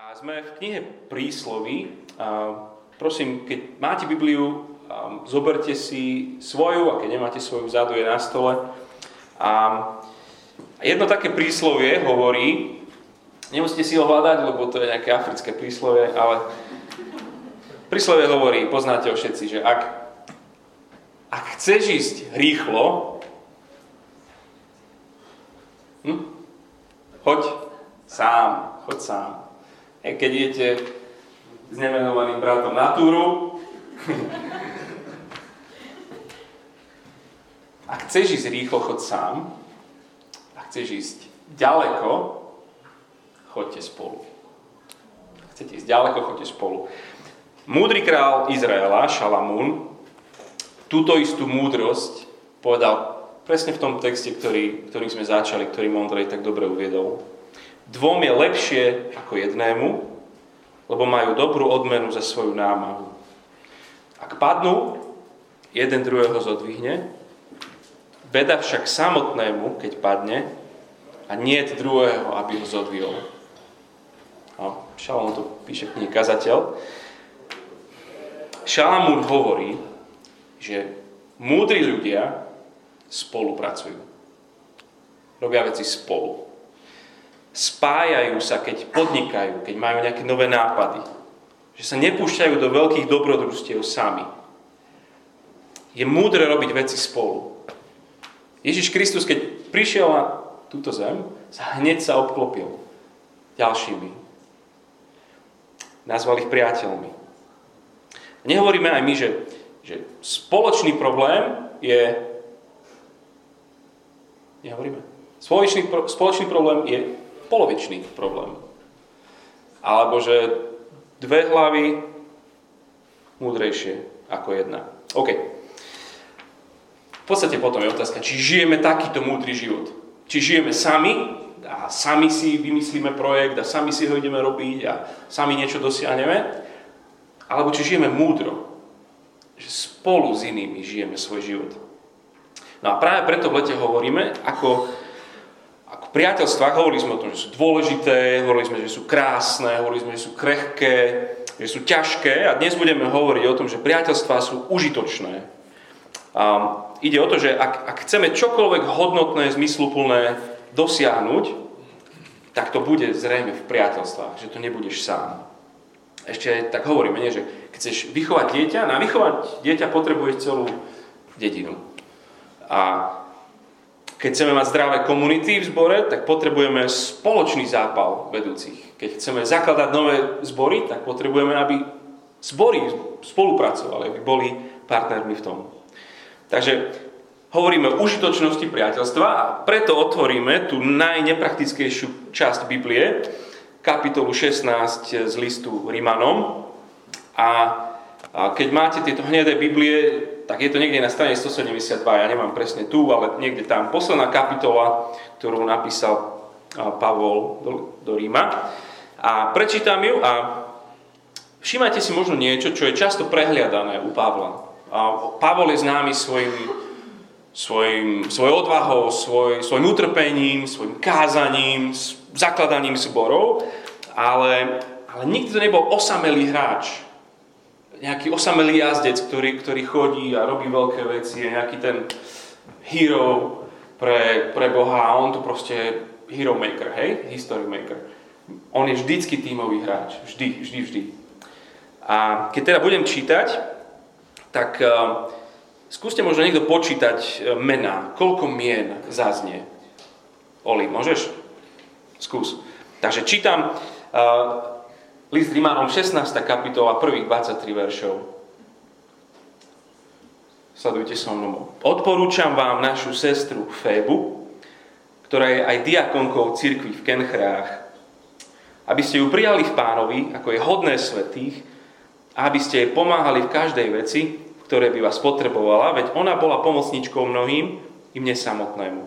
A sme v knihe Prísloví. A prosím, keď máte Bibliu, zoberte si svoju a keď nemáte svoju, vzadu je na stole. A jedno také príslovie hovorí, nemusíte si ho hľadať, lebo to je nejaké africké príslovie, ale príslovie hovorí, poznáte ho všetci, že ak, ak chceš ísť rýchlo, hm, choď sám, choď sám. Keď idete s nemenovaným bratom na túru, ak chceš ísť rýchlo, chod sám. Ak chceš ísť ďaleko, chodte spolu. Ak chcete ísť ďaleko, chodte spolu. Múdry král Izraela, Šalamún, túto istú múdrosť povedal presne v tom texte, ktorý, ktorým sme začali, ktorý Mondrej tak dobre uviedol. Dvom je lepšie ako jednému, lebo majú dobrú odmenu za svoju námahu. Ak padnú, jeden druhého zodvihne, beda však samotnému, keď padne, a nie druhého, aby ho zodvihol. No, Šalamún to píše knihe Kazateľ. Šalamún hovorí, že múdri ľudia spolupracujú. Robia veci spolu spájajú sa, keď podnikajú, keď majú nejaké nové nápady. Že sa nepúšťajú do veľkých dobrodružstiev sami. Je múdre robiť veci spolu. Ježiš Kristus, keď prišiel na túto zem, sa hneď sa obklopil ďalšími. Nazval ich priateľmi. Nehovoríme aj my, že, že spoločný problém je... Nehovoríme. Spoločný, spoločný problém je polovičný problém. Alebo že dve hlavy múdrejšie ako jedna. OK. V podstate potom je otázka, či žijeme takýto múdry život. Či žijeme sami a sami si vymyslíme projekt a sami si ho ideme robiť a sami niečo dosiahneme, alebo či žijeme múdro, že spolu s inými žijeme svoj život. No a práve preto v lete hovoríme, ako priateľstvách hovorili sme o tom, že sú dôležité, hovorili sme, že sú krásne, hovorili sme, že sú krehké, že sú ťažké a dnes budeme hovoriť o tom, že priateľstvá sú užitočné. A ide o to, že ak, ak chceme čokoľvek hodnotné, zmysluplné dosiahnuť, tak to bude zrejme v priateľstvách, že to nebudeš sám. Ešte tak hovoríme, nie, že chceš vychovať dieťa, na vychovať dieťa potrebuješ celú dedinu. A keď chceme mať zdravé komunity v zbore, tak potrebujeme spoločný zápal vedúcich. Keď chceme zakladať nové zbory, tak potrebujeme, aby zbory spolupracovali, aby boli partnermi v tom. Takže hovoríme o užitočnosti priateľstva a preto otvoríme tú najnepraktickejšiu časť Biblie, kapitolu 16 z listu Rímanom. A keď máte tieto hnedé Biblie, tak je to niekde na strane 172, ja nemám presne tu, ale niekde tam. Posledná kapitola, ktorú napísal Pavol do, do Ríma. A prečítam ju a všimajte si možno niečo, čo je často prehliadané u Pavla. A Pavol je známy svojim, svojim, svojou odvahou, svoj, svojim utrpením, svojim kázaním, zakladaním zborov, ale, ale nikdy to nebol osamelý hráč nejaký osamelý jazdec, ktorý, ktorý chodí a robí veľké veci, je nejaký ten hero pre, pre Boha a on tu proste hero maker, hej? History maker. On je vždycky tímový hráč. Vždy, vždy, vždy. A keď teda budem čítať, tak uh, skúste možno niekto počítať uh, mená. Koľko mien zaznie? Oli, môžeš? Skús. Takže čítam uh, List Rimánom 16. kapitola, prvých 23 veršov. Sledujte so mnou. Odporúčam vám našu sestru Fébu, ktorá je aj diakonkou cirkvi v Kenchrách, aby ste ju prijali v pánovi, ako je hodné svetých, a aby ste jej pomáhali v každej veci, ktoré by vás potrebovala, veď ona bola pomocničkou mnohým i mne samotnému.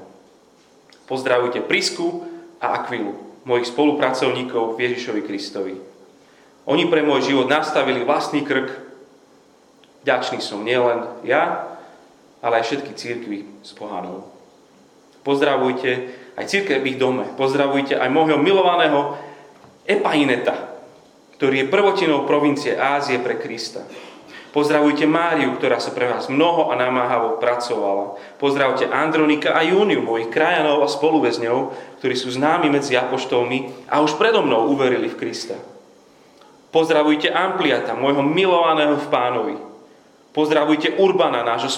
Pozdravujte Prisku a Akvilu, mojich spolupracovníkov v Ježišovi Kristovi. Oni pre môj život nastavili vlastný krk. Ďačný som nielen ja, ale aj všetky církvy z pohanov. Pozdravujte aj církev v ich dome. Pozdravujte aj môjho milovaného Epaineta, ktorý je prvotinou provincie Ázie pre Krista. Pozdravujte Máriu, ktorá sa pre vás mnoho a namáhavo pracovala. Pozdravujte Andronika a Júniu, mojich krajanov a spoluväzňov, ktorí sú známi medzi apoštolmi a už predo mnou uverili v Krista. Pozdravujte Ampliata, môjho milovaného v pánovi. Pozdravujte Urbana, nášho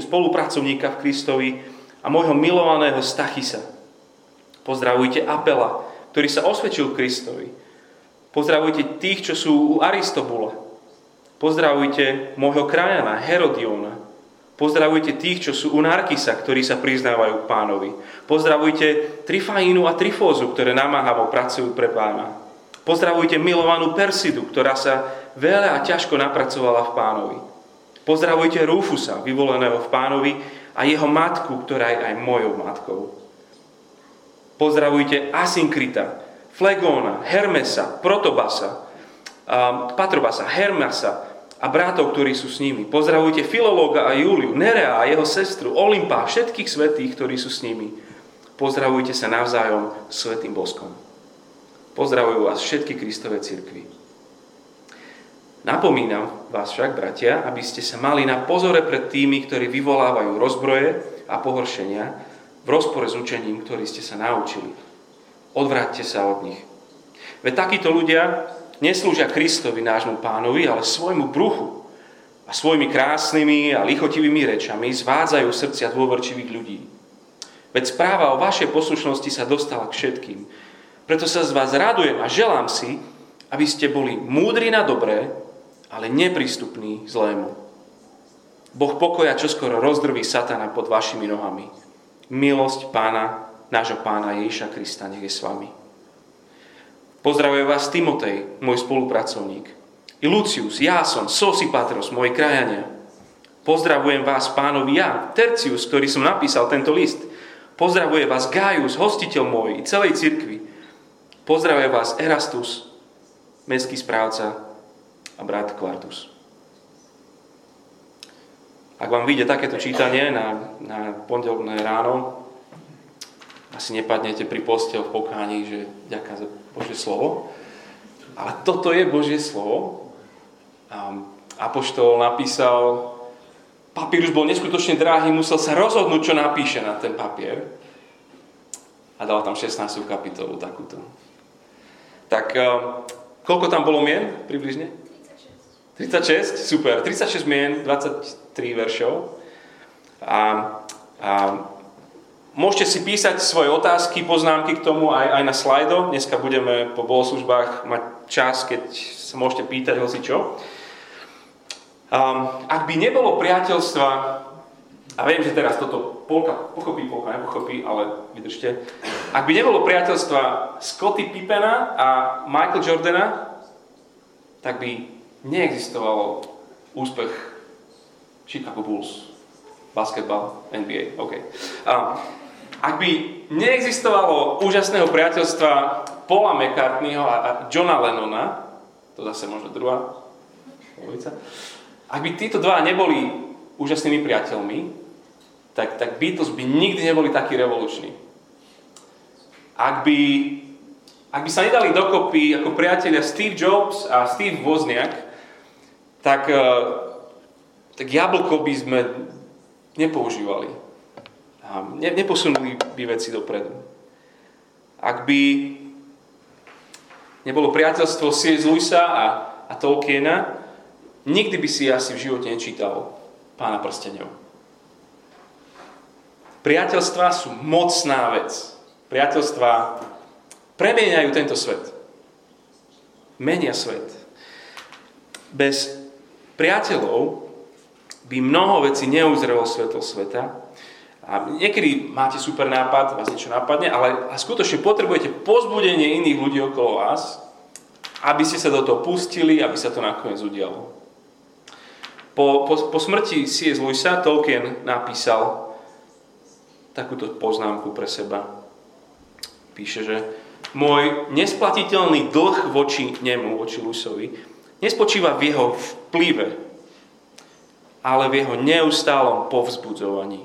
spolupracovníka v Kristovi a môjho milovaného Stachisa. Pozdravujte Apela, ktorý sa osvedčil Kristovi. Pozdravujte tých, čo sú u Aristobula, Pozdravujte môjho krajana Herodiona. Pozdravujte tých, čo sú u Narkisa, ktorí sa priznávajú k pánovi. Pozdravujte Trifaínu a Trifózu, ktoré namáhavo pracujú pre pána. Pozdravujte milovanú Persidu, ktorá sa veľa a ťažko napracovala v pánovi. Pozdravujte Rúfusa, vyvoleného v pánovi, a jeho matku, ktorá je aj mojou matkou. Pozdravujte Asynkrita, Flegóna, Hermesa, Protobasa, Patrobasa, Hermasa, a bratov, ktorí sú s nimi. Pozdravujte Filológa a Júliu, Nerea a jeho sestru, Olimpa a všetkých svetých, ktorí sú s nimi. Pozdravujte sa navzájom svetým boskom. Pozdravujú vás všetky Kristové cirkvy. Napomínam vás však, bratia, aby ste sa mali na pozore pred tými, ktorí vyvolávajú rozbroje a pohoršenia v rozpore s učením, ktorý ste sa naučili. Odvráťte sa od nich. Veď takíto ľudia neslúžia Kristovi, nášmu pánovi, ale svojmu bruchu a svojimi krásnymi a lichotivými rečami zvádzajú srdcia dôverčivých ľudí. Veď správa o vašej poslušnosti sa dostala k všetkým. Preto sa z vás radujem a želám si, aby ste boli múdri na dobré, ale neprístupní zlému. Boh pokoja čoskoro rozdrví satana pod vašimi nohami. Milosť pána, nášho pána Ježiša Krista, nech je s vami. Pozdravuje vás Timotej, môj spolupracovník. I Lucius, Jáson, Sosipatros, moji krajania. Pozdravujem vás pánovi ja, Tercius, ktorý som napísal tento list. Pozdravuje vás Gaius, hostiteľ môj i celej cirkvi. Pozdravuje vás Erastus, mestský správca a brat Quartus. Ak vám vyjde takéto čítanie na, na pondelné ráno, asi nepadnete pri postel v pokáni, že ďaká za Božie slovo. Ale toto je Božie slovo. Apoštol napísal, papírus bol neskutočne drahý, musel sa rozhodnúť, čo napíše na ten papier. A dal tam 16. kapitolu takúto. Tak koľko tam bolo mien približne? 36. 36, super. 36 mien, 23 veršov. A, a Môžete si písať svoje otázky, poznámky k tomu aj, aj na slajdo. Dneska budeme po bohoslužbách mať čas, keď sa môžete pýtať hoci čo. Um, ak by nebolo priateľstva, a viem, že teraz toto polka pochopí, polka nepochopí, ale vydržte. Ak by nebolo priateľstva Scotty Pippena a Michael Jordana, tak by neexistovalo úspech Chicago Bulls. Basketbal, NBA, OK. Um, ak by neexistovalo úžasného priateľstva Paula McCartneyho a Johna Lennona, to zase možno druhá polovica, ak by títo dva neboli úžasnými priateľmi, tak, tak Beatles by nikdy neboli takí revoluční. Ak by, ak by sa nedali dokopy ako priatelia Steve Jobs a Steve Wozniak, tak, eh, tak jablko by sme nepoužívali a ne, neposunuli by veci dopredu. Ak by nebolo priateľstvo C.S. Lewisa a, a Tolkiena, nikdy by si asi v živote nečítal Pána prstenov. Priateľstva sú mocná vec. Priateľstva premieňajú tento svet. Menia svet. Bez priateľov by mnoho vecí neuzrelo svetlo sveta a niekedy máte super nápad, vás niečo napadne, ale skutočne potrebujete pozbudenie iných ľudí okolo vás, aby ste sa do toho pustili, aby sa to nakoniec udialo. Po, po, po smrti C.S. Lewisa Tolkien napísal takúto poznámku pre seba. Píše, že môj nesplatiteľný dlh voči nemu, voči Lewisovi, nespočíva v jeho vplyve, ale v jeho neustálom povzbudzovaní.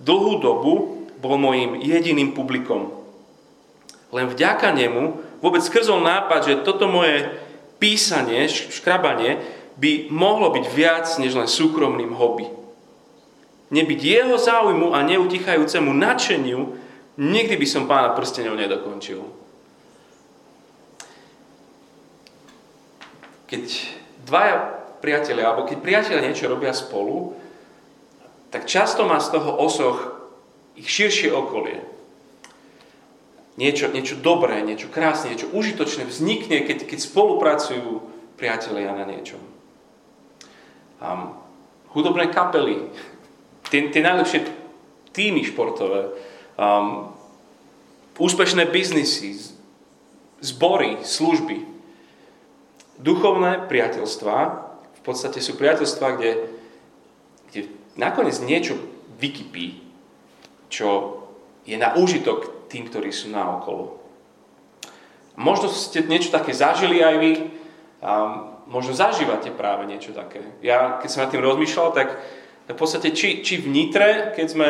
Dlhú dobu bol môjim jediným publikom. Len vďaka nemu vôbec skrzol nápad, že toto moje písanie, škrabanie by mohlo byť viac než len súkromným hobby. Nebyť jeho záujmu a neutichajúcemu nadšeniu, nikdy by som pána prstenov nedokončil. Keď dvaja priatelia, alebo keď priatelia niečo robia spolu, tak často má z toho osoch ich širšie okolie. Niečo, niečo dobré, niečo krásne, niečo užitočné vznikne, keď, keď spolupracujú priatelia na niečom um, hudobné kapely, tie, tie najlepšie týmy športové, um, úspešné biznisy, zbory, služby. Duchovné priateľstva v podstate sú priateľstva, kde, kde nakoniec niečo vykypí, čo je na úžitok tým, ktorí sú naokolo. Možno ste niečo také zažili aj vy, um, možno zažívate práve niečo také. Ja, keď som nad tým rozmýšľal, tak v podstate či, či v Nitre, keď sme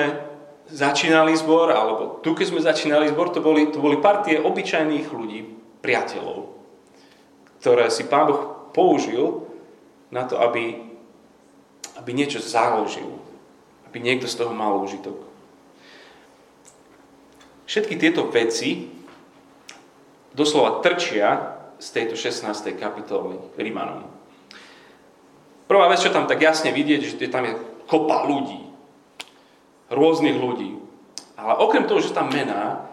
začínali zbor, alebo tu, keď sme začínali zbor, to boli, to boli partie obyčajných ľudí, priateľov, ktoré si Pán Boh použil na to, aby, aby niečo založil, aby niekto z toho mal užitok. Všetky tieto veci doslova trčia z tejto 16. kapitoly Rímanom. Prvá vec, čo tam tak jasne vidieť, že tam je kopa ľudí. Rôznych ľudí. Ale okrem toho, že tam mená,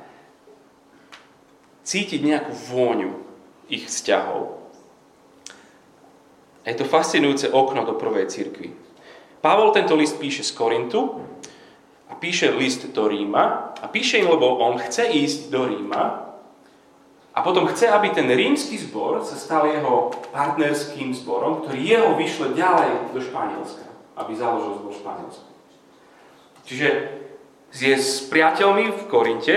cítiť nejakú vôňu ich vzťahov. Je to fascinujúce okno do prvej cirkvi. Pavol tento list píše z Korintu a píše list do Ríma a píše im, lebo on chce ísť do Ríma a potom chce, aby ten rímsky zbor sa stal jeho partnerským zborom, ktorý jeho vyšle ďalej do Španielska, aby založil zbor Španielska. Čiže je s priateľmi v Korinte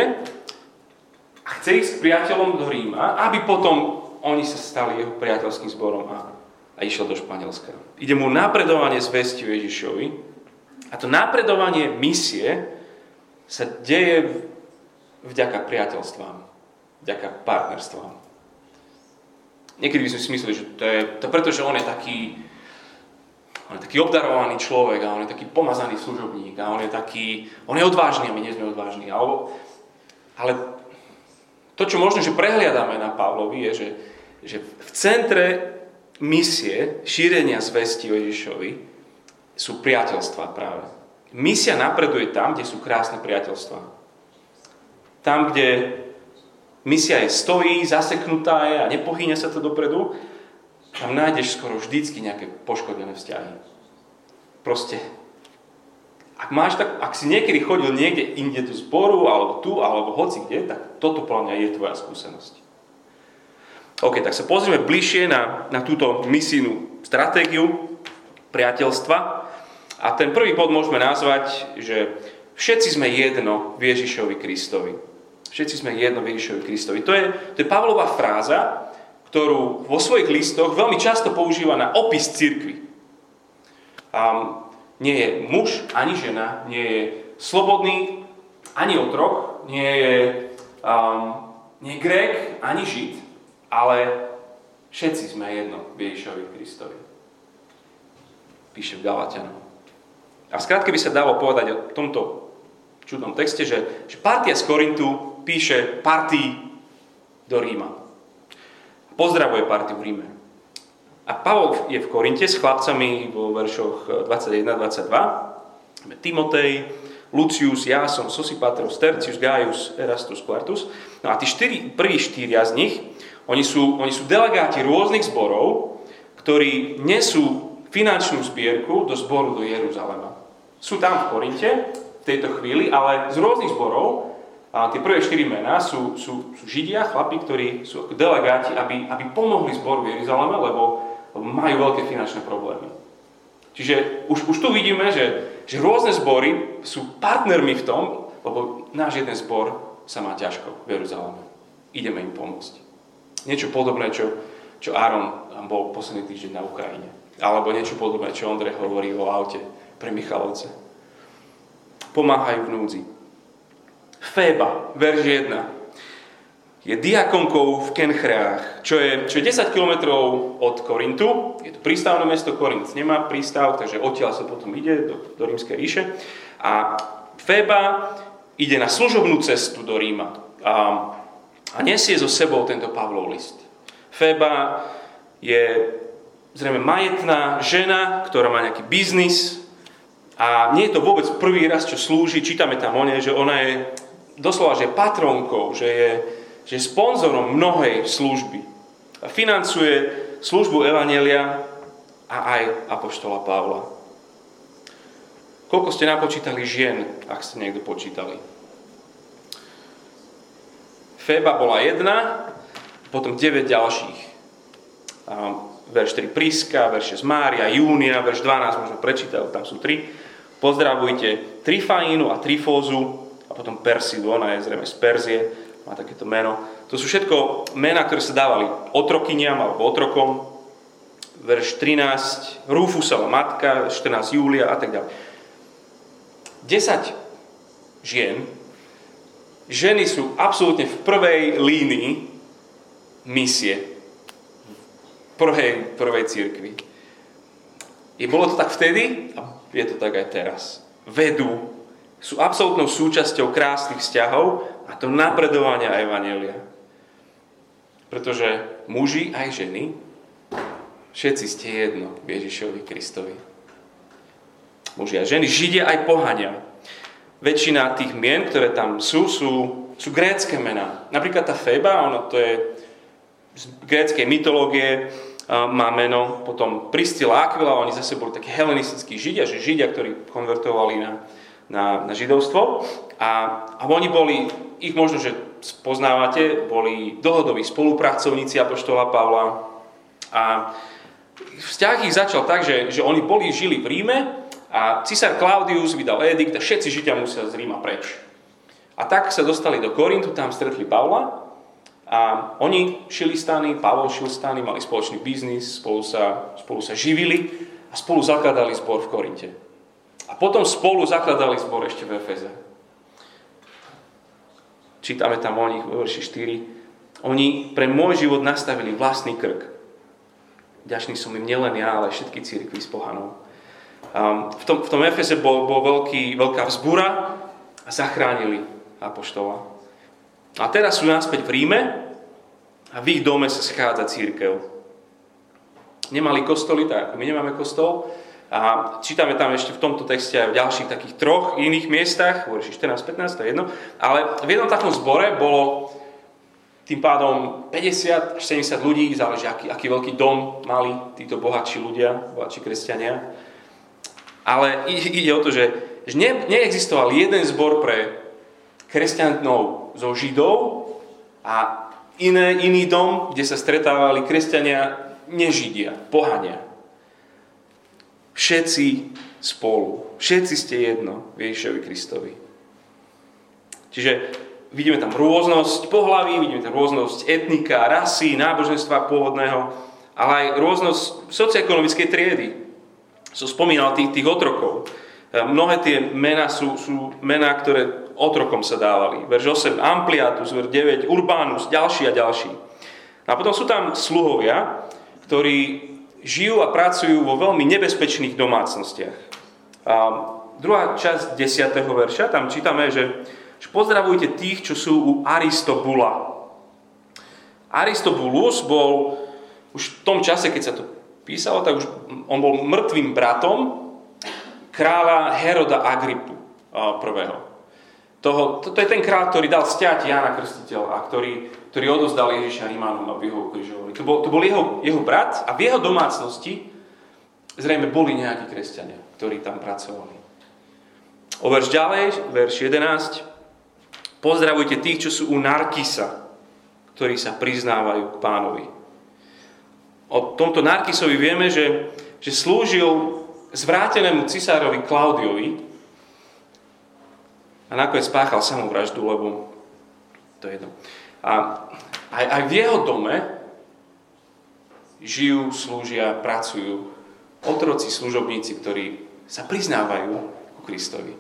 a chce ísť s priateľom do Ríma, aby potom oni sa stali jeho priateľským zborom a, a išiel do Španielska. Ide mu napredovanie zvesti Ježišovi a to napredovanie misie sa deje vďaka priateľstvám vďaka partnerstvám. Niekedy by sme si mysleli, že to je to preto, že on je taký, on je taký obdarovaný človek a on je taký pomazaný služobník a on je taký, on je odvážny a my nie sme odvážni. Ale to, čo možno, že prehliadame na Pavlovi, je, že, že v centre misie šírenia zvesti o Ježišovi sú priateľstva práve. Misia napreduje tam, kde sú krásne priateľstva. Tam, kde misia je stojí, zaseknutá je a nepohýne sa to dopredu, tam nájdeš skoro vždycky nejaké poškodené vzťahy. Proste, ak, máš tak, ak si niekedy chodil niekde inde do zboru, alebo tu, alebo hoci kde, tak toto podľa mňa je tvoja skúsenosť. OK, tak sa pozrieme bližšie na, na túto misijnú stratégiu priateľstva. A ten prvý bod môžeme nazvať, že všetci sme jedno v Ježišovi Kristovi. Všetci sme jedno Ježišovi Kristovi. To je, to je Pavlova fráza, ktorú vo svojich listoch veľmi často používa na opis cirkvy. Um, nie je muž ani žena, nie je slobodný ani otrok, nie je um, nie Grék ani Žid, ale všetci sme jedno Ježišovi Kristovi. Píše v Galatianom. A skrátke by sa dalo povedať o tomto čudnom texte, že, že partia z Korintu píše partii do Ríma. Pozdravuje partiu v Ríme. A Pavol je v Korinte s chlapcami vo veršoch 21-22. Timotej, Lucius, Jason, Sosipatros, Tercius, Gaius, Erastus, Quartus. No a tí štyri, prví štyria z nich, oni sú, oni sú delegáti rôznych zborov, ktorí nesú finančnú zbierku do zboru do Jeruzalema. Sú tam v Korinte v tejto chvíli, ale z rôznych zborov a tie prvé štyri mená sú, sú, sú Židia, chlapi, ktorí sú ako delegáti, aby, aby pomohli zboru v Jeruzaleme, lebo, lebo majú veľké finančné problémy. Čiže už, už tu vidíme, že, že rôzne zbory sú partnermi v tom, lebo náš jeden zbor sa má ťažko v Jeruzaleme. Ideme im pomôcť. Niečo podobné, čo, čo Áron bol posledný týždeň na Ukrajine. Alebo niečo podobné, čo Ondrej hovorí o aute pre Michalovce. Pomáhajú v núdzi. Féba, verš 1. je diakonkou v Kenchreách, čo je, čo je 10 km od Korintu. Je to prístavné mesto, Korint nemá prístav, takže odtiaľ sa potom ide do, do rímskej ríše. A Feba ide na služobnú cestu do Ríma a, a nesie so sebou tento Pavlov list. Feba je zrejme majetná žena, ktorá má nejaký biznis a nie je to vôbec prvý raz, čo slúži. Čítame tam o nej, že ona je doslova, že patronkou, že je že sponzorom mnohej služby. Financuje službu Evanelia a aj Apoštola Pavla. Koľko ste napočítali žien, ak ste niekto počítali? Feba bola jedna, potom 9 ďalších. Verš 3 Priska, verš 6 Mária, Júnia, verš 12 možno prečítal, tam sú 3. Pozdravujte Trifáinu a Trifózu a potom Persidu, ona je zrejme z Perzie, má takéto meno. To sú všetko mená, ktoré sa dávali otrokyniam alebo otrokom. Verš 13, Rufusova matka, 14 Júlia a tak ďalej. 10 žien, ženy sú absolútne v prvej línii misie, v prvej, prvej církvi. I bolo to tak vtedy a je to tak aj teraz. Vedú, sú absolútnou súčasťou krásnych vzťahov a to napredovania Evanelia. Pretože muži aj ženy, všetci ste jedno Ježišovi Kristovi. Muži a ženy, židia aj pohania. Väčšina tých mien, ktoré tam sú, sú, sú grécké mená. Napríklad tá Feba, ono to je z gréckej mytológie, má meno, potom Pristila Aquila, oni zase boli takí helenistickí židia, že židia, ktorí konvertovali na, na, na židovstvo. A, a oni boli, ich možno, že spoznávate, boli dlhodobí spolupracovníci Apoštola Pavla. A vzťah ich začal tak, že, že oni boli, žili v Ríme a císar Claudius vydal edikt a všetci židia musia z Ríma preč. A tak sa dostali do Korintu, tam stretli Pavla a oni šili stany, Pavol šil stany, mali spoločný biznis, spolu sa, spolu sa živili a spolu zakladali zbor v Korinte. A potom spolu zakladali zbor ešte v Efeze. Čítame tam o nich v verši 4. Oni pre môj život nastavili vlastný krk. Ďačný som im nielen ja, ale všetky církvy s pohanou. Um, v, tom, v tom Efeze bol, bol veľký, veľká vzbura a zachránili apoštola. A teraz sú naspäť v Ríme a v ich dome sa schádza církev. Nemali kostoly, tak my nemáme kostol, a čítame tam ešte v tomto texte aj v ďalších takých troch iných miestach, verši 14, 15, to je jedno. Ale v jednom takom zbore bolo tým pádom 50 až 70 ľudí, záleží aký, aký veľký dom mali títo bohatší ľudia, bohatší kresťania. Ale ide o to, že, že ne, neexistoval jeden zbor pre kresťanov zo Židov a iné, iný dom, kde sa stretávali kresťania nežidia, pohania. Všetci spolu. Všetci ste jedno v Ježišovi Kristovi. Čiže vidíme tam rôznosť pohlaví, vidíme tam rôznosť etnika, rasy, náboženstva pôvodného, ale aj rôznosť socioekonomickej triedy. Som spomínal tých, tých otrokov. E, mnohé tie mená sú, sú mená, ktoré otrokom sa dávali. Verž 8 Ampliatus, verš 9 Urbanus, ďalší a ďalší. A potom sú tam sluhovia, ktorí žijú a pracujú vo veľmi nebezpečných domácnostiach. A druhá časť 10. verša, tam čítame, že, že pozdravujte tých, čo sú u Aristobula. Aristobulus bol už v tom čase, keď sa to písalo, tak už on bol mŕtvým bratom kráľa Heroda Agripu prvého. Toho, to, to je ten kráľ, ktorý dal stiať Jana Krstiteľa a ktorý, ktorý odozdal Ježiša Rímanom, aby ho ukrižovali. To bol, to bol jeho, jeho brat a v jeho domácnosti zrejme boli nejakí kresťania, ktorí tam pracovali. O verš ďalej, verš 11. Pozdravujte tých, čo sú u Narkisa, ktorí sa priznávajú k pánovi. O tomto Narkisovi vieme, že, že slúžil zvrátenému cisárovi Klaudiovi, a nakoniec spáchal samovraždu, lebo to je jedno. A aj, aj v jeho dome žijú, slúžia, pracujú otroci, služobníci, ktorí sa priznávajú ku Kristovi.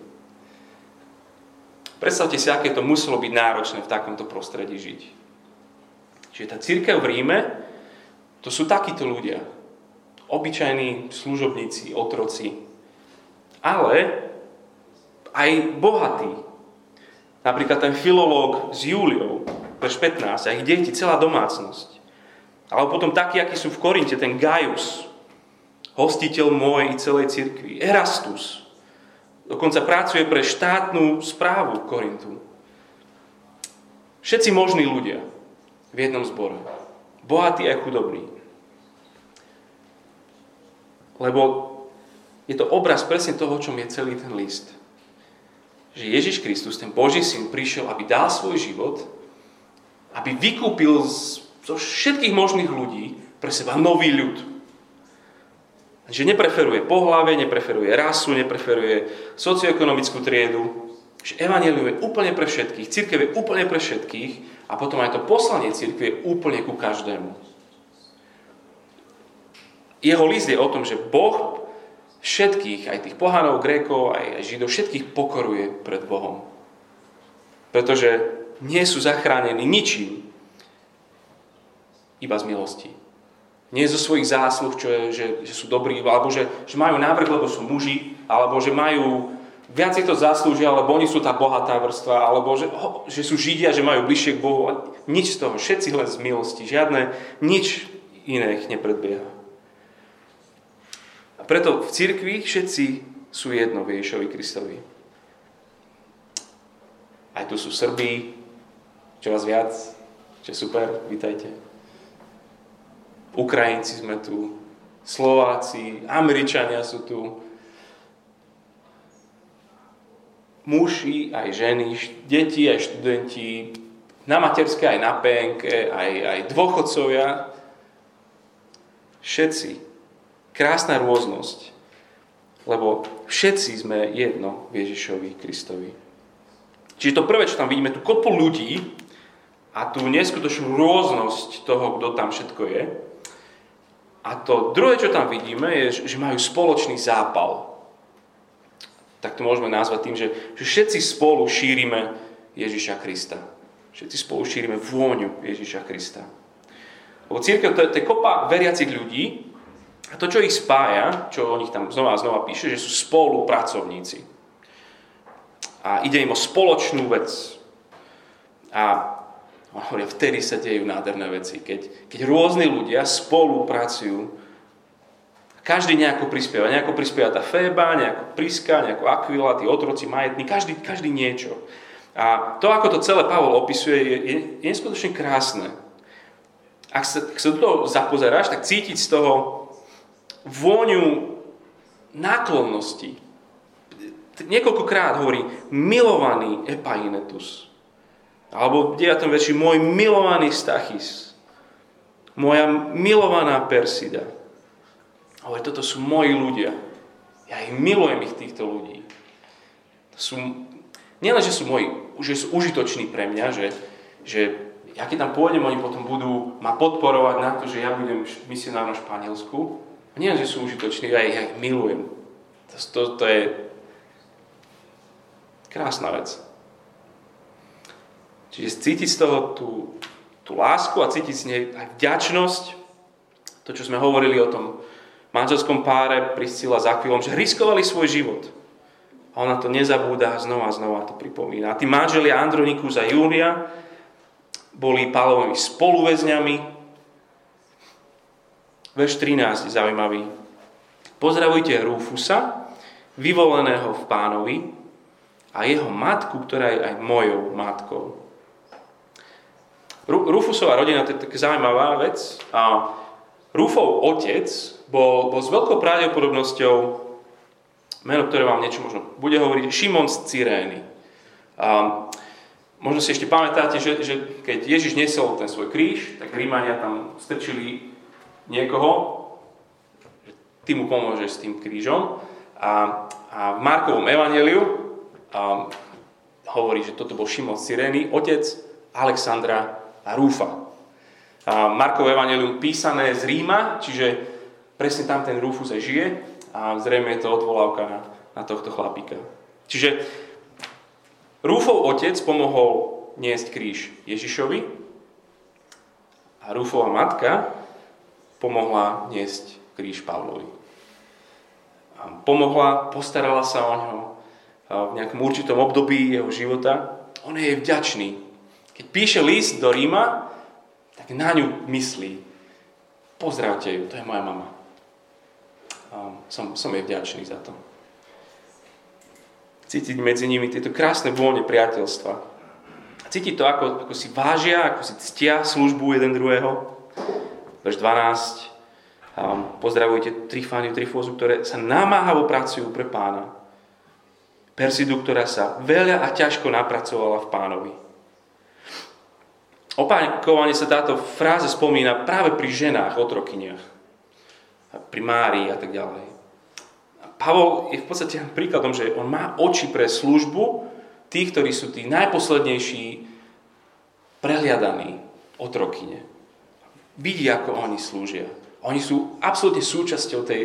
Predstavte si, aké to muselo byť náročné v takomto prostredí žiť. Čiže tá církev v Ríme, to sú takíto ľudia. Obyčajní služobníci, otroci. Ale aj bohatí. Napríklad ten filológ s Júliou, verš 15, a ich deti, celá domácnosť. Alebo potom takí, akí sú v Korinte, ten Gaius, hostiteľ môj i celej cirkvi. Erastus, dokonca pracuje pre štátnu správu Korintu. Všetci možní ľudia v jednom zbore. Bohatí aj chudobní. Lebo je to obraz presne toho, čom je celý ten list. Že Ježiš Kristus, ten Boží syn, prišiel, aby dal svoj život, aby vykúpil zo všetkých možných ľudí pre seba nový ľud. Že nepreferuje pohlavie, nepreferuje rasu, nepreferuje socioekonomickú triedu. Že evanelium je úplne pre všetkých, církev je úplne pre všetkých a potom aj to poslanie církve je úplne ku každému. Jeho list je o tom, že Boh všetkých, aj tých pohanov, grékov, aj židov, všetkých pokoruje pred Bohom. Pretože nie sú zachránení ničím, iba z milosti. Nie zo svojich zásluh, čo je, že, že sú dobrí, alebo že, že majú návrh, lebo sú muži, alebo že majú viac to zaslúžia, alebo oni sú tá bohatá vrstva, alebo že, oh, že sú židia, že majú bližšie k Bohu. Nič z toho, všetci len z milosti, žiadne, nič iné ich nepredbieha. A preto v cirkvi všetci sú jedno v Ježišovi Kristovi. Aj tu sú Srbí, čo vás viac, čo super, vítajte. Ukrajinci sme tu, Slováci, Američania sú tu, muži, aj ženy, deti, aj študenti, na materské, aj na PNK, aj, aj dôchodcovia. Všetci. Krásna rôznosť. Lebo všetci sme jedno v Ježišovi Kristovi. Čiže to prvé, čo tam vidíme, tu kopu ľudí a tú neskutočnú rôznosť toho, kto tam všetko je. A to druhé, čo tam vidíme, je, že majú spoločný zápal. Tak to môžeme nazvať tým, že, všetci spolu šírime Ježiša Krista. Všetci spolu šírime vôňu Ježiša Krista. Lebo církev to, to je kopa veriacich ľudí a to, čo ich spája, čo o nich tam znova a znova píše, že sú spolupracovníci. A ide im o spoločnú vec. A on hovorí, vtedy sa dejú nádherné veci, keď, keď rôzni ľudia spolupracujú, každý nejako prispieva. Nejako prispieva tá Féba, nejako Priska, nejako Aquila, tí otroci, majetní, každý, každý niečo. A to, ako to celé Pavol opisuje, je, je, je neskutočne krásne. Ak sa, ak sa do toho zapozeráš, tak cítiť z toho vôňu náklonnosti. Niekoľkokrát hovorí milovaný epainetus. Alebo v 9. verši môj milovaný Stachys. Moja milovaná Persida. Ale toto sú moji ľudia. Ja ich milujem, ich týchto ľudí. Sú, nielen, že sú moji, že sú užitoční pre mňa, že, že ja keď tam pôjdem, oni potom budú ma podporovať na to, že ja budem misionárom v Španielsku. A nie, že sú užitoční, ja ich, ja ich milujem. To, to, to je krásna vec. Čiže cítiť z toho tú, tú lásku a cítiť z nej aj vďačnosť, to, čo sme hovorili o tom manželskom páre Priscila s Aquilom, že riskovali svoj život. A ona to nezabúda a znova a znova to pripomína. A tí manželia Andronikus a Júlia boli Pálovými spoluväzňami. Verš 13 je zaujímavý. Pozdravujte Rúfusa, vyvoleného v pánovi, a jeho matku, ktorá je aj mojou matkou. Rufusová rodina, to je taká zaujímavá vec. A Rufov otec bol, bol s veľkou pravdepodobnosťou, meno, ktoré vám niečo možno bude hovoriť, Šimon z Cyrény. A možno si ešte pamätáte, že, že keď Ježiš nesol ten svoj kríž, tak Rímania tam strčili niekoho, že ty mu pomôžeš s tým krížom. A, a v Markovom evaneliu a, hovorí, že toto bol Šimon z Cyrény, otec Alexandra a Rúfa. A Markov Evangelium písané z Ríma, čiže presne tam ten Rúfus aj žije a zrejme je to odvolávka na, na tohto chlapíka. Čiže Rúfov otec pomohol niesť kríž Ježišovi A Rufová matka pomohla niesť kríž Pavlovi. A pomohla, postarala sa o ňo v nejakom určitom období jeho života. On je vďačný. Keď píše list do Ríma, tak na ňu myslí. Pozdravte ju, to je moja mama. A som, som jej vďačný za to. Cítiť medzi nimi tieto krásne vône priateľstva. Cítiť to, ako, ako si vážia, ako si ctia službu jeden druhého. Verš 12. A pozdravujte Trifániu, Trifózu, ktoré sa namáhavo pracujú pre pána. Persidu, ktorá sa veľa a ťažko napracovala v pánovi. Opakovane sa táto fráza spomína práve pri ženách, otrokyniach. Pri Márii a tak ďalej. Pavol je v podstate príkladom, že on má oči pre službu, tí, ktorí sú tí najposlednejší, prehliadaní otrokyne. Vidí, ako oni slúžia. Oni sú absolútne súčasťou tej,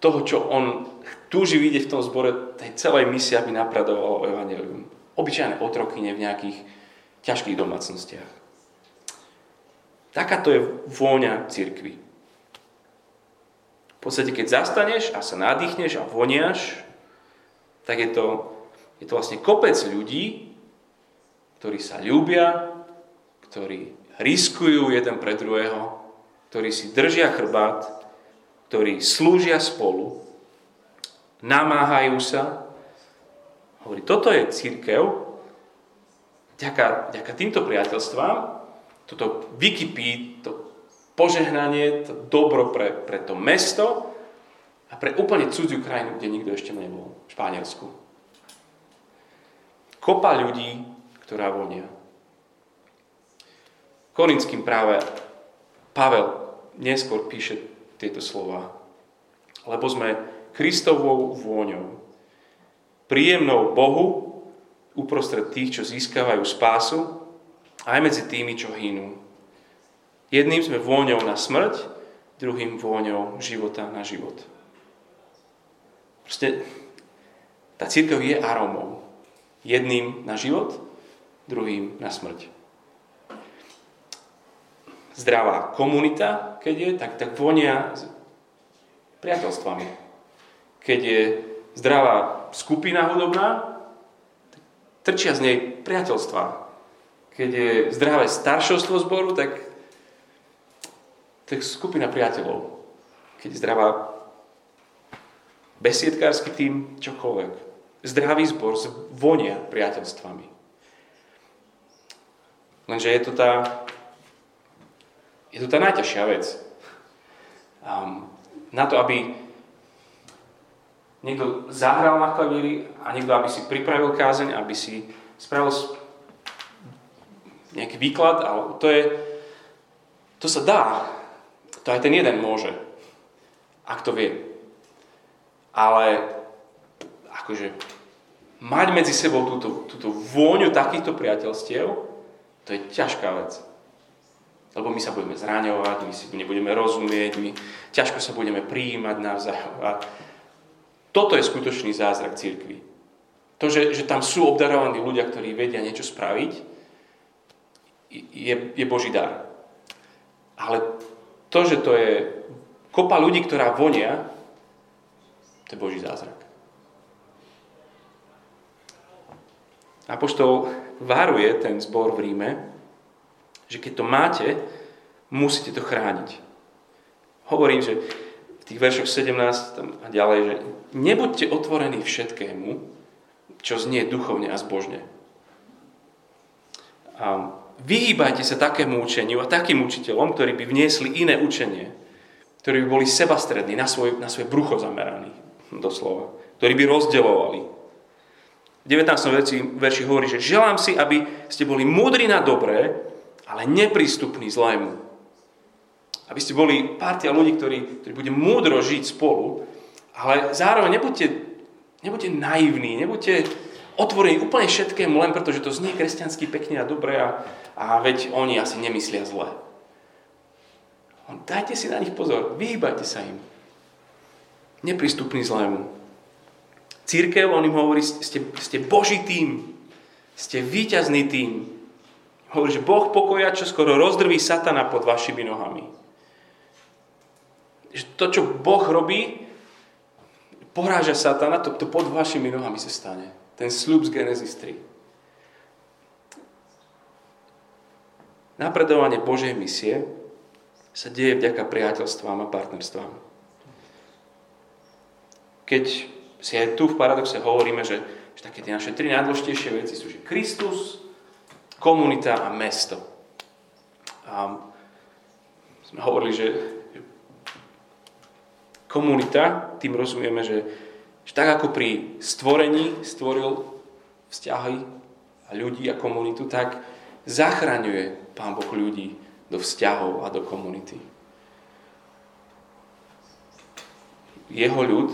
toho, čo on túži vidieť v tom zbore, tej celej misie, aby napradovalo evanelium. Obyčajné otrokyne v nejakých ťažkých domácnostiach. Takáto je vôňa cirkvi. V podstate, keď zastaneš a sa nadýchneš a voniaš, tak je to je to vlastne kopec ľudí, ktorí sa ľúbia, ktorí riskujú jeden pre druhého, ktorí si držia chrbát, ktorí slúžia spolu, namáhajú sa. Hovorí, toto je církev, ďaká, ďaká týmto priateľstvám, toto vykypí, to požehnanie, to dobro pre, pre to mesto a pre úplne cudziu krajinu, kde nikto ešte nebol, v Španielsku. Kopa ľudí, ktorá vonia. Korinským práve Pavel neskôr píše tieto slova. Lebo sme Kristovou vôňou, príjemnou Bohu uprostred tých, čo získavajú spásu, aj medzi tými, čo hynú. Jedným sme vôňou na smrť, druhým vôňou života na život. Proste tá církev je aromou. Jedným na život, druhým na smrť. Zdravá komunita, keď je, tak, tak vonia priateľstvami. Keď je zdravá skupina hudobná, trčia z nej priateľstva. Keď je zdravé staršovstvo zboru, tak, tak skupina priateľov. Keď je zdravá besiedkársky tým, čokoľvek zdravý zbor vonia priateľstvami. Lenže je to tá, je to tá najťažšia vec. Um, na to, aby niekto zahral na klavíri a niekto, aby si pripravil kázeň, aby si spravil nejaký výklad, ale to je, to sa dá. To aj ten jeden môže, ak to vie. Ale akože mať medzi sebou túto, túto vôňu takýchto priateľstiev, to je ťažká vec. Lebo my sa budeme zraňovať, my si nebudeme rozumieť, my ťažko sa budeme prijímať navzájom. A toto je skutočný zázrak církvy. To, že, že tam sú obdarovaní ľudia, ktorí vedia niečo spraviť, je, je Boží dar. Ale to, že to je kopa ľudí, ktorá vonia, to je Boží zázrak. Apoštol varuje ten zbor v Ríme, že keď to máte, musíte to chrániť. Hovorím, že v tých veršoch 17 a ďalej, že nebuďte otvorení všetkému, čo znie duchovne a zbožne. A vyhýbajte sa takému učeniu a takým učiteľom, ktorí by vniesli iné učenie, ktorí by boli sebastrední, na, svoj, na svoje brucho zameraní, doslova, ktorí by rozdeľovali, v 19. verši, verši hovorí, že želám si, aby ste boli múdri na dobré, ale neprístupní zlému. Aby ste boli partia ľudí, ktorí, ktorí bude múdro žiť spolu, ale zároveň nebuďte, nebuďte naivní, nebuďte otvorení úplne všetkému, len preto, že to znie kresťansky pekne a dobre a, a veď oni asi nemyslia zle. Dajte si na nich pozor, vyhýbajte sa im. Neprístupný zlému. Církev, on im hovorí, ste, ste Boží tým, ste víťazný tým. Hovorí, že Boh pokoja, čo skoro rozdrví satana pod vašimi nohami. Že to, čo Boh robí, poráža satana, to, to pod vašimi nohami sa stane. Ten sľub z Genesis 3. Napredovanie Božej misie sa deje vďaka priateľstvám a partnerstvám. Keď si aj tu v paradoxe hovoríme, že, že také tie naše tri najdôležitejšie veci sú, že Kristus, komunita a mesto. A sme hovorili, že komunita, tým rozumieme, že, že tak ako pri stvorení stvoril vzťahy a ľudí a komunitu, tak zachraňuje Pán Boh ľudí do vzťahov a do komunity. Jeho ľud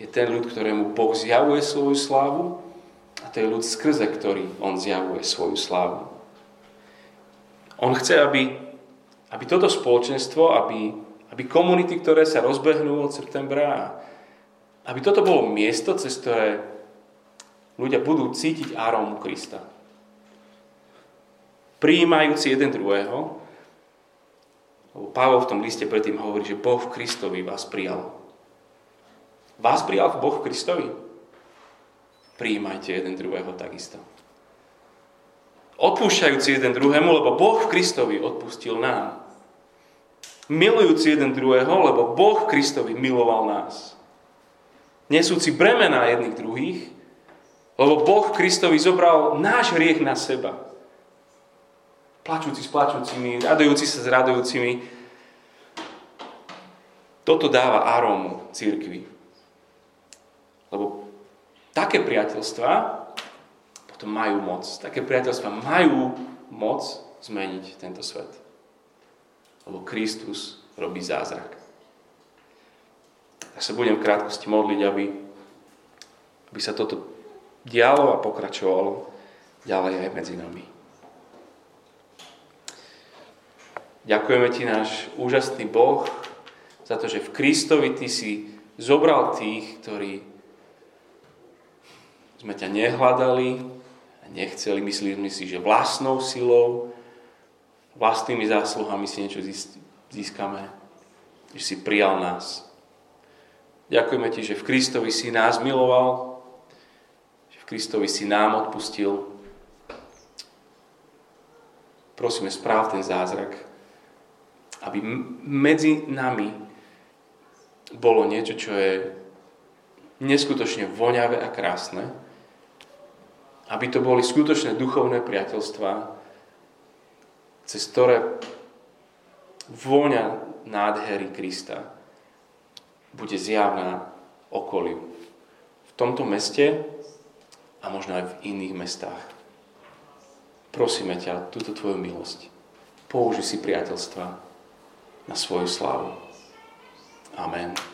je ten ľud, ktorému Boh zjavuje svoju slávu a to je ľud skrze ktorý on zjavuje svoju slávu. On chce, aby, aby toto spoločenstvo, aby, aby komunity, ktoré sa rozbehnú od septembra, aby toto bolo miesto, cez ktoré ľudia budú cítiť arómu Krista. Prijímajúci jeden druhého, lebo Pavol v tom liste predtým hovorí, že Boh v Kristovi vás prijal. Vás prijal Boh v Kristovi? Prijímajte jeden druhého takisto. Odpúšťajúci jeden druhému, lebo Boh v Kristovi odpustil nám. Milujúci jeden druhého, lebo Boh v Kristovi miloval nás. Nesúci bremená jedných druhých, lebo Boh Kristovi zobral náš hriech na seba plačúci s plačúcimi, radujúci sa s radujúcimi. Toto dáva arómu církvy. Lebo také priateľstva potom majú moc. Také priateľstva majú moc zmeniť tento svet. Lebo Kristus robí zázrak. Tak sa budem v krátkosti modliť, aby, aby sa toto dialo a pokračovalo ďalej aj medzi nami. Ďakujeme Ti, náš úžasný Boh, za to, že v Kristovi Ty si zobral tých, ktorí sme ťa nehľadali, nechceli, mysleli si, že vlastnou silou, vlastnými zásluhami si niečo získame, že si prijal nás. Ďakujeme Ti, že v Kristovi si nás miloval, že v Kristovi si nám odpustil. Prosíme, správ ten zázrak, aby medzi nami bolo niečo, čo je neskutočne voňavé a krásne, aby to boli skutočné duchovné priateľstvá, cez ktoré vôňa nádhery Krista bude zjavná okoliu. V tomto meste a možno aj v iných mestách. Prosíme ťa, túto tvoju milosť. Použi si priateľstva na svoju slávu. Amen.